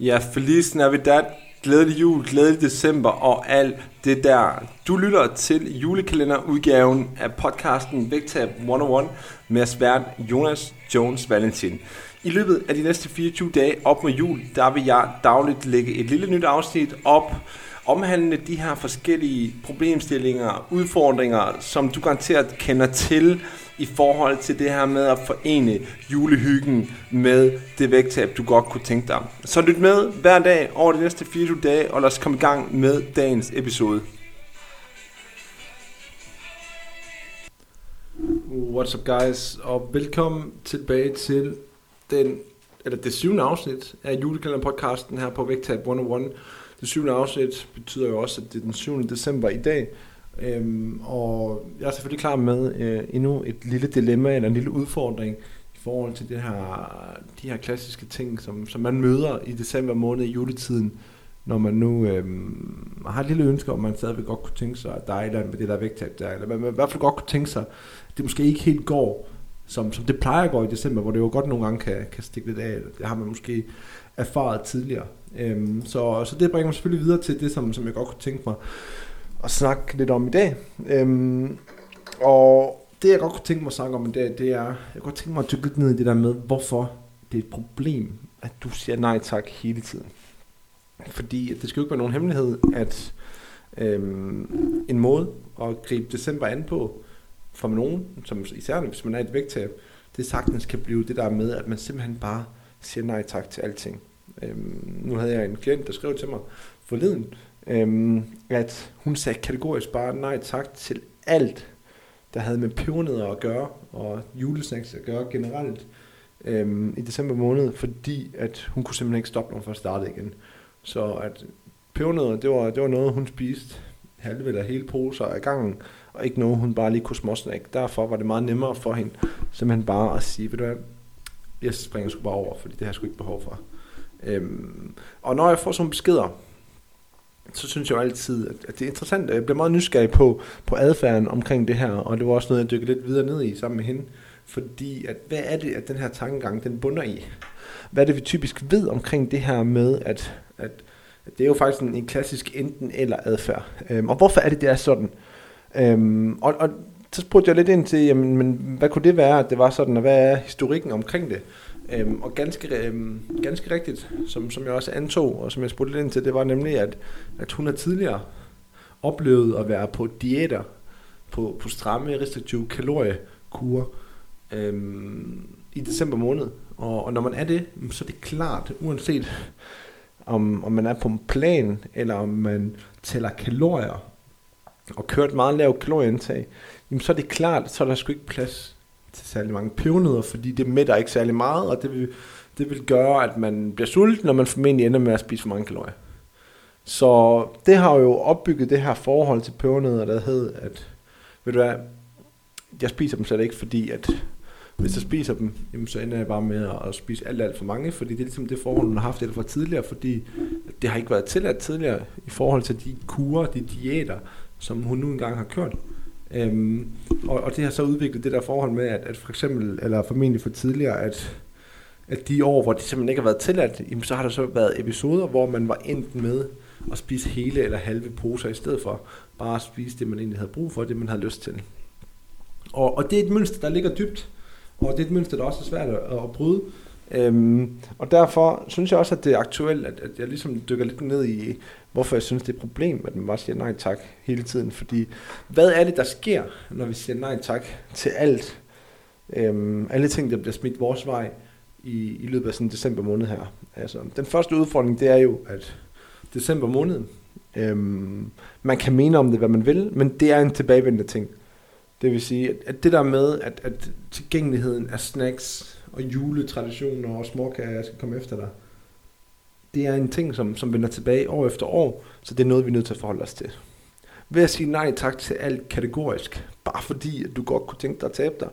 Ja, Feliz Navidad, glædelig jul, glædelig december og alt det der. Du lytter til julekalenderudgaven af podcasten Vægtab 101 med svært Jonas Jones Valentin. I løbet af de næste 24 dage op mod jul, der vil jeg dagligt lægge et lille nyt afsnit op, omhandlende de her forskellige problemstillinger, udfordringer, som du garanteret kender til i forhold til det her med at forene julehyggen med det vægttab, du godt kunne tænke dig. Så lyt med hver dag over de næste 24 dage, og lad os komme i gang med dagens episode. What's up guys, og velkommen tilbage til den, eller det syvende afsnit af julekalender-podcasten her på Vægtab 101. Det syvende afsnit betyder jo også, at det er den 7. december i dag, Øhm, og jeg er selvfølgelig klar med øh, endnu et lille dilemma eller en lille udfordring i forhold til det her, de her klassiske ting, som, som man møder i december måned i juletiden, når man nu øhm, har et lille ønske om, man stadigvæk godt kunne tænke sig, at der er et eller andet med det der vægttab der, eller man, man i hvert fald godt kunne tænke sig, at det måske ikke helt går, som, som det plejer at gå i december, hvor det jo godt nogle gange kan, kan stikke lidt af. Det har man måske erfaret tidligere. Øhm, så, så det bringer mig selvfølgelig videre til det, som, som jeg godt kunne tænke mig at snakke lidt om i dag. Øhm, og det jeg godt kunne tænke mig at snakke om i dag, det er, jeg kunne godt tænke mig at dykke lidt ned i det der med, hvorfor det er et problem, at du siger nej tak hele tiden. Fordi det skal jo ikke være nogen hemmelighed, at øhm, en måde at gribe december an på, for nogen, som især hvis man er et vægttab, det sagtens kan blive det der med, at man simpelthen bare siger nej tak til alting. Øhm, nu havde jeg en klient, der skrev til mig forleden, øhm, at hun sagde kategorisk bare nej tak til alt, der havde med pebernødder at gøre, og julesnacks at gøre generelt øhm, i december måned, fordi at hun kunne simpelthen ikke stoppe, når hun først startede igen. Så at pebernødder, det var, det var noget, hun spiste halve eller hele poser af gangen, og ikke noget, hun bare lige kunne småsnakke. Derfor var det meget nemmere for hende, simpelthen bare at sige, ved du hvad, jeg springer sgu bare over, fordi det har jeg sgu ikke behov for. Øhm, og når jeg får sådan beskeder, så synes jeg jo altid, at det er interessant. Jeg bliver meget nysgerrig på, på adfærden omkring det her, og det var også noget, jeg dykkede lidt videre ned i sammen med hende. Fordi, at, hvad er det, at den her tankegang, den bunder i? Hvad er det, vi typisk ved omkring det her med, at, at, at det er jo faktisk en, en klassisk enten eller adfærd. Øhm, og hvorfor er det, det er sådan? Øhm, og, og så spurgte jeg lidt ind til, jamen, men hvad kunne det være, at det var sådan, og hvad er historikken omkring det? Øhm, og ganske, øhm, ganske rigtigt, som, som jeg også antog, og som jeg spurgte lidt ind til, det var nemlig, at, at hun har tidligere oplevet at være på diæter, på, på stramme, restriktive kaloriekurer øhm, i december måned. Og, og når man er det, så er det klart, uanset om, om man er på en plan, eller om man tæller kalorier, og kører et meget lavt kalorieindtag, jamen så er det klart, så er der sgu ikke plads til særlig mange pebernødder, fordi det mætter ikke særlig meget, og det vil, det vil gøre, at man bliver sulten, når man formentlig ender med at spise for mange kalorier. Så det har jo opbygget det her forhold til pebernødder, der hed, at ved du hvad, jeg spiser dem slet ikke, fordi at hvis jeg spiser dem, jamen, så ender jeg bare med at spise alt, alt for mange, fordi det er ligesom det forhold, man har haft det fra tidligere, fordi det har ikke været tilladt tidligere i forhold til de kurer, de diæter, som hun nu engang har kørt. Øhm, og, og det har så udviklet det der forhold med, at, at for eksempel, eller formentlig for tidligere, at, at de år, hvor det simpelthen ikke har været tilladt, jamen, så har der så været episoder, hvor man var endt med at spise hele eller halve poser, i stedet for bare at spise det, man egentlig havde brug for, det man havde lyst til. Og, og det er et mønster, der ligger dybt, og det er et mønster, der også er svært at, at bryde. Øhm, og derfor synes jeg også, at det er aktuelt, at, at jeg ligesom dykker lidt ned i, hvorfor jeg synes, det er et problem, at man bare siger nej tak hele tiden. Fordi, hvad er det, der sker, når vi siger nej tak til alt? Øhm, alle ting, der bliver smidt vores vej i, i løbet af sådan december måned her. Altså, den første udfordring, det er jo, at december måned, øhm, man kan mene om det, hvad man vil, men det er en tilbagevendende ting. Det vil sige, at, at det der med, at, at tilgængeligheden af snacks og juletraditioner og småkager skal komme efter dig, det er en ting, som, som vender tilbage år efter år, så det er noget, vi er nødt til at forholde os til. Ved at sige nej tak til alt kategorisk, bare fordi, at du godt kunne tænke dig at tabe dig,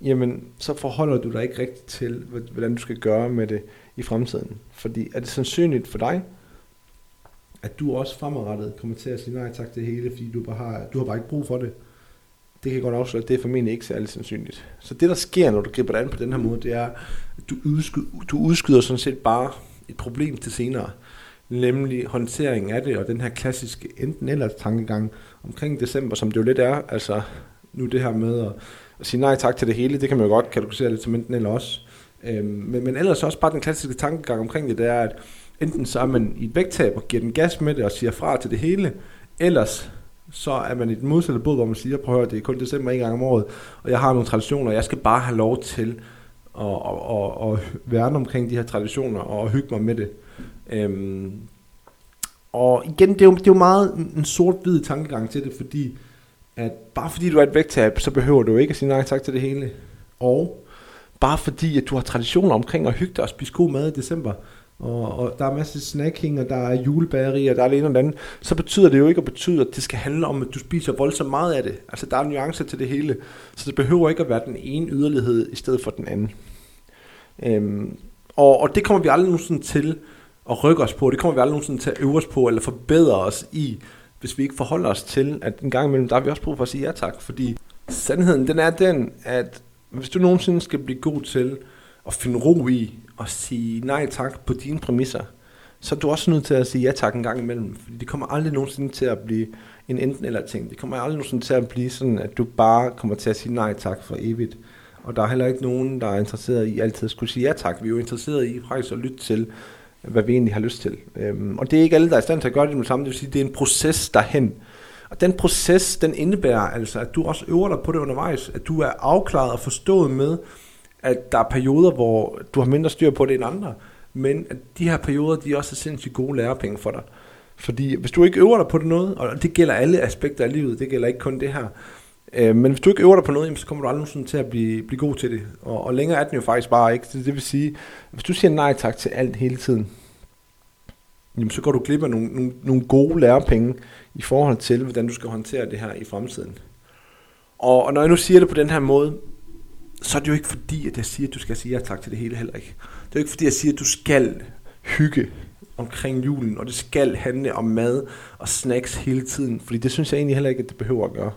jamen, så forholder du dig ikke rigtigt til, hvordan du skal gøre med det i fremtiden. Fordi er det sandsynligt for dig, at du også fremadrettet kommer til at sige nej tak til det hele, fordi du, bare har, du har bare ikke brug for det. Det kan godt afsløre, at det er formentlig ikke særlig sandsynligt. Så det, der sker, når du griber det an på den her måde, det er, at du udskyder, du udskyder sådan set bare et problem til senere, nemlig håndteringen af det, og den her klassiske enten eller tankegang omkring december, som det jo lidt er, altså nu det her med at, at sige nej tak til det hele, det kan man jo godt kategorisere lidt som enten eller også. Øhm, men, men ellers også bare den klassiske tankegang omkring det, det er, at enten så er man i et vægttab og giver den gas med det og siger fra til det hele, ellers så er man i den modsatte båd, hvor man siger, prøv at høre, det er kun december en gang om året, og jeg har nogle traditioner, og jeg skal bare have lov til at, at, at, at værne omkring de her traditioner og hygge mig med det. Øhm, og igen, det er jo, det er jo meget en sort-hvid tankegang til det, fordi at bare fordi du er et vægttab, så behøver du ikke at sige nej tak til det hele. Og bare fordi, at du har traditioner omkring at hygge dig og spise god mad i december, og, og der er masser af snacking, og der er julebageri, og der er det ene og det andet, så betyder det jo ikke at betyde, at det skal handle om, at du spiser voldsomt meget af det. Altså, der er nuancer til det hele, så det behøver ikke at være den ene yderlighed i stedet for den anden. Øhm, og, og det kommer vi aldrig nogensinde til at rykke os på, det kommer vi aldrig nogensinde til at øve os på, eller forbedre os i, hvis vi ikke forholder os til, at en gang imellem, der har vi også brug for at sige ja tak, fordi sandheden, den er den, at hvis du nogensinde skal blive god til at finde ro i at sige nej tak på dine præmisser, så er du også nødt til at sige ja tak en gang imellem. Fordi det kommer aldrig nogensinde til at blive en enten eller ting. Det kommer aldrig nogensinde til at blive sådan, at du bare kommer til at sige nej tak for evigt. Og der er heller ikke nogen, der er interesseret i altid at skulle sige ja tak. Vi er jo interesseret i faktisk at lytte til, hvad vi egentlig har lyst til. Øhm, og det er ikke alle, der er i stand til at gøre det med samme. Det vil sige, det er en proces derhen. Og den proces, den indebærer altså, at du også øver dig på det undervejs. At du er afklaret og forstået med, at der er perioder, hvor du har mindre styr på det end andre, men at de her perioder, de er også sindssygt gode lærepenge for dig. Fordi hvis du ikke øver dig på det noget, og det gælder alle aspekter af livet, det gælder ikke kun det her, øh, men hvis du ikke øver dig på noget, så kommer du aldrig sådan til at blive, blive god til det. Og, og længere er den jo faktisk bare ikke. Det, det vil sige, hvis du siger nej tak til alt hele tiden, jamen så går du glip af nogle, nogle, nogle gode lærepenge i forhold til, hvordan du skal håndtere det her i fremtiden. Og, og når jeg nu siger det på den her måde, så er det jo ikke fordi, at jeg siger, at du skal sige ja tak til det hele heller ikke. Det er jo ikke fordi, jeg siger, at du skal hygge omkring julen, og det skal handle om mad og snacks hele tiden, fordi det synes jeg egentlig heller ikke, at det behøver at gøre.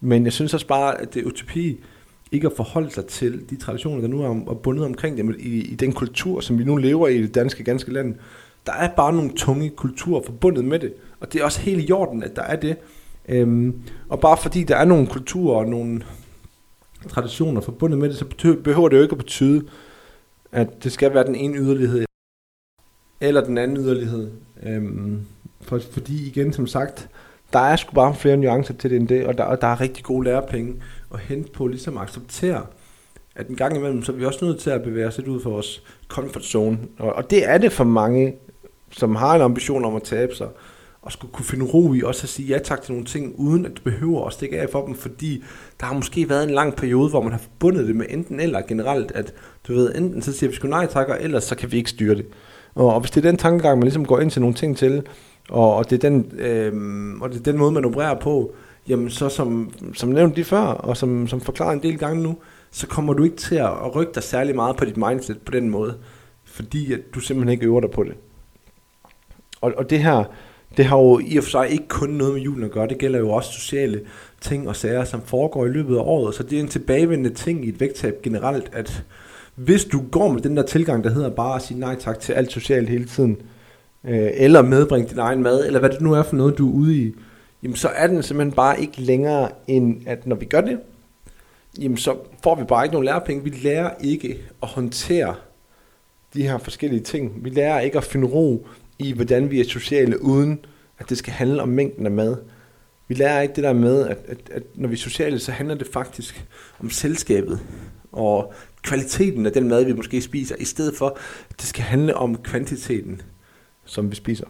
Men jeg synes også bare, at det er utopi ikke at forholde sig til de traditioner, der nu er bundet omkring dem i, i den kultur, som vi nu lever i det danske ganske land. Der er bare nogle tunge kulturer forbundet med det, og det er også helt i orden, at der er det. Øhm, og bare fordi der er nogle kulturer og nogle traditioner forbundet med det, så behøver det jo ikke at betyde, at det skal være den ene yderlighed, eller den anden yderlighed. Øhm, for, fordi igen, som sagt, der er sgu bare flere nuancer til det end det, og der, og der er rigtig gode lærepenge at hente på ligesom at acceptere, at en gang imellem, så er vi også nødt til at bevæge os lidt ud for vores comfort zone. Og, og det er det for mange, som har en ambition om at tabe sig, og skulle kunne finde ro i også at sige ja tak til nogle ting, uden at du behøver at stikke af for dem, fordi der har måske været en lang periode, hvor man har forbundet det med enten eller generelt, at du ved, enten så siger vi sgu nej tak, og ellers så kan vi ikke styre det. Og, og hvis det er den tankegang, man ligesom går ind til nogle ting til, og, og, det, er den, øh, og det er den måde, man opererer på, jamen så som, som nævnt lige før, og som, som forklaret en del gange nu, så kommer du ikke til at rykke dig særlig meget på dit mindset på den måde, fordi at du simpelthen ikke øver dig på det. Og, og det her, det har jo i og for sig ikke kun noget med julen at gøre, det gælder jo også sociale ting og sager, som foregår i løbet af året, så det er en tilbagevendende ting i et vægttab generelt, at hvis du går med den der tilgang, der hedder bare at sige nej tak til alt socialt hele tiden, øh, eller medbringe din egen mad, eller hvad det nu er for noget, du er ude i, jamen så er den simpelthen bare ikke længere end, at når vi gør det, jamen så får vi bare ikke nogen lærepenge. Vi lærer ikke at håndtere de her forskellige ting. Vi lærer ikke at finde ro i, hvordan vi er sociale, uden at det skal handle om mængden af mad. Vi lærer ikke det der med, at, at, at når vi er sociale, så handler det faktisk om selskabet og kvaliteten af den mad, vi måske spiser, i stedet for, at det skal handle om kvantiteten, som vi spiser.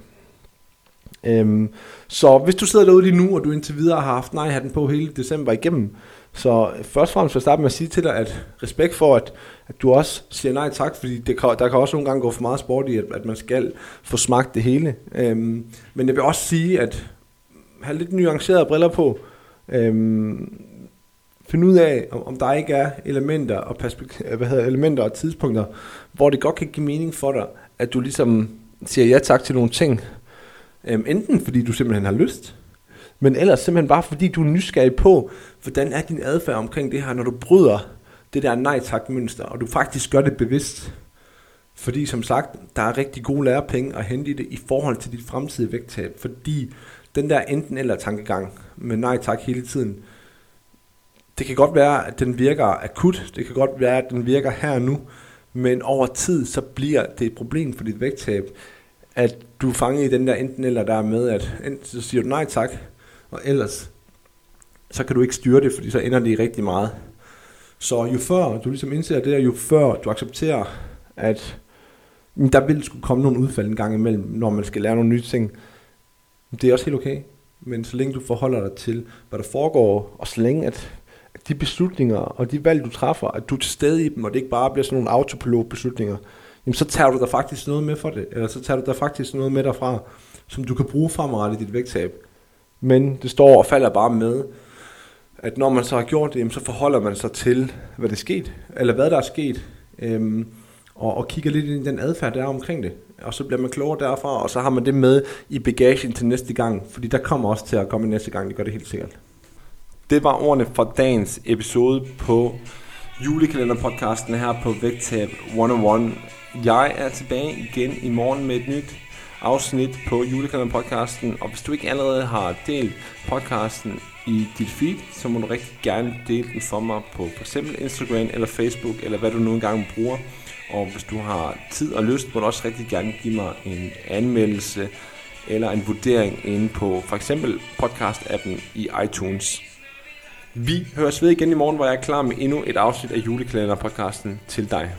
Øhm, så hvis du sidder derude lige nu, og du indtil videre har haft nej den på hele december igennem, så først og fremmest vil jeg starte med at sige til dig, at respekt for, at, at du også siger nej tak, fordi det kan, der kan også nogle gange gå for meget sport i, at, at man skal få smagt det hele. Øhm, men jeg vil også sige, at have lidt nuancerede briller på. Øhm, find ud af, om, om der ikke er elementer og, øh, hvad hedder, elementer og tidspunkter, hvor det godt kan give mening for dig, at du ligesom siger ja tak til nogle ting. Øhm, enten fordi du simpelthen har lyst, men ellers simpelthen bare fordi du er nysgerrig på, hvordan er din adfærd omkring det her, når du bryder det der nej tak mønster, og du faktisk gør det bevidst. Fordi som sagt, der er rigtig gode lærepenge at hente i det i forhold til dit fremtidige vægttab. Fordi den der enten eller tankegang med nej tak hele tiden, det kan godt være, at den virker akut. Det kan godt være, at den virker her og nu. Men over tid, så bliver det et problem for dit vægttab, at du er fanget i den der enten eller der med, at enten så siger du nej tak, og ellers så kan du ikke styre det, fordi så ender det i rigtig meget. Så jo før du ligesom indser det, og jo før du accepterer, at mm, der vil skulle komme nogle udfald en gang imellem, når man skal lære nogle nye ting, det er også helt okay. Men så længe du forholder dig til, hvad der foregår, og så længe at de beslutninger og de valg, du træffer, at du er til stede i dem, og det ikke bare bliver sådan nogle autopilot beslutninger, jamen så tager du der faktisk noget med for det, eller så tager du der faktisk noget med derfra, som du kan bruge fremadrettet i dit vægttab. Men det står og falder bare med, at når man så har gjort det, så forholder man sig til, hvad der er sket, eller hvad der er sket, øhm, og, og kigger lidt ind i den adfærd, der er omkring det. Og så bliver man klogere derfra, og så har man det med i bagagen til næste gang, fordi der kommer også til at komme næste gang, det gør det helt sikkert. Det var ordene for dagens episode på julekalenderpodcasten her på Vægtab 101. Jeg er tilbage igen i morgen med et nyt afsnit på julekalenderpodcasten, og hvis du ikke allerede har delt podcasten i dit feed, så må du rigtig gerne dele den for mig på f.eks. Instagram eller Facebook, eller hvad du nu engang bruger. Og hvis du har tid og lyst, må du også rigtig gerne give mig en anmeldelse eller en vurdering inde på for eksempel podcast-appen i iTunes. Vi høres ved igen i morgen, hvor jeg er klar med endnu et afsnit af julekalender-podcasten til dig.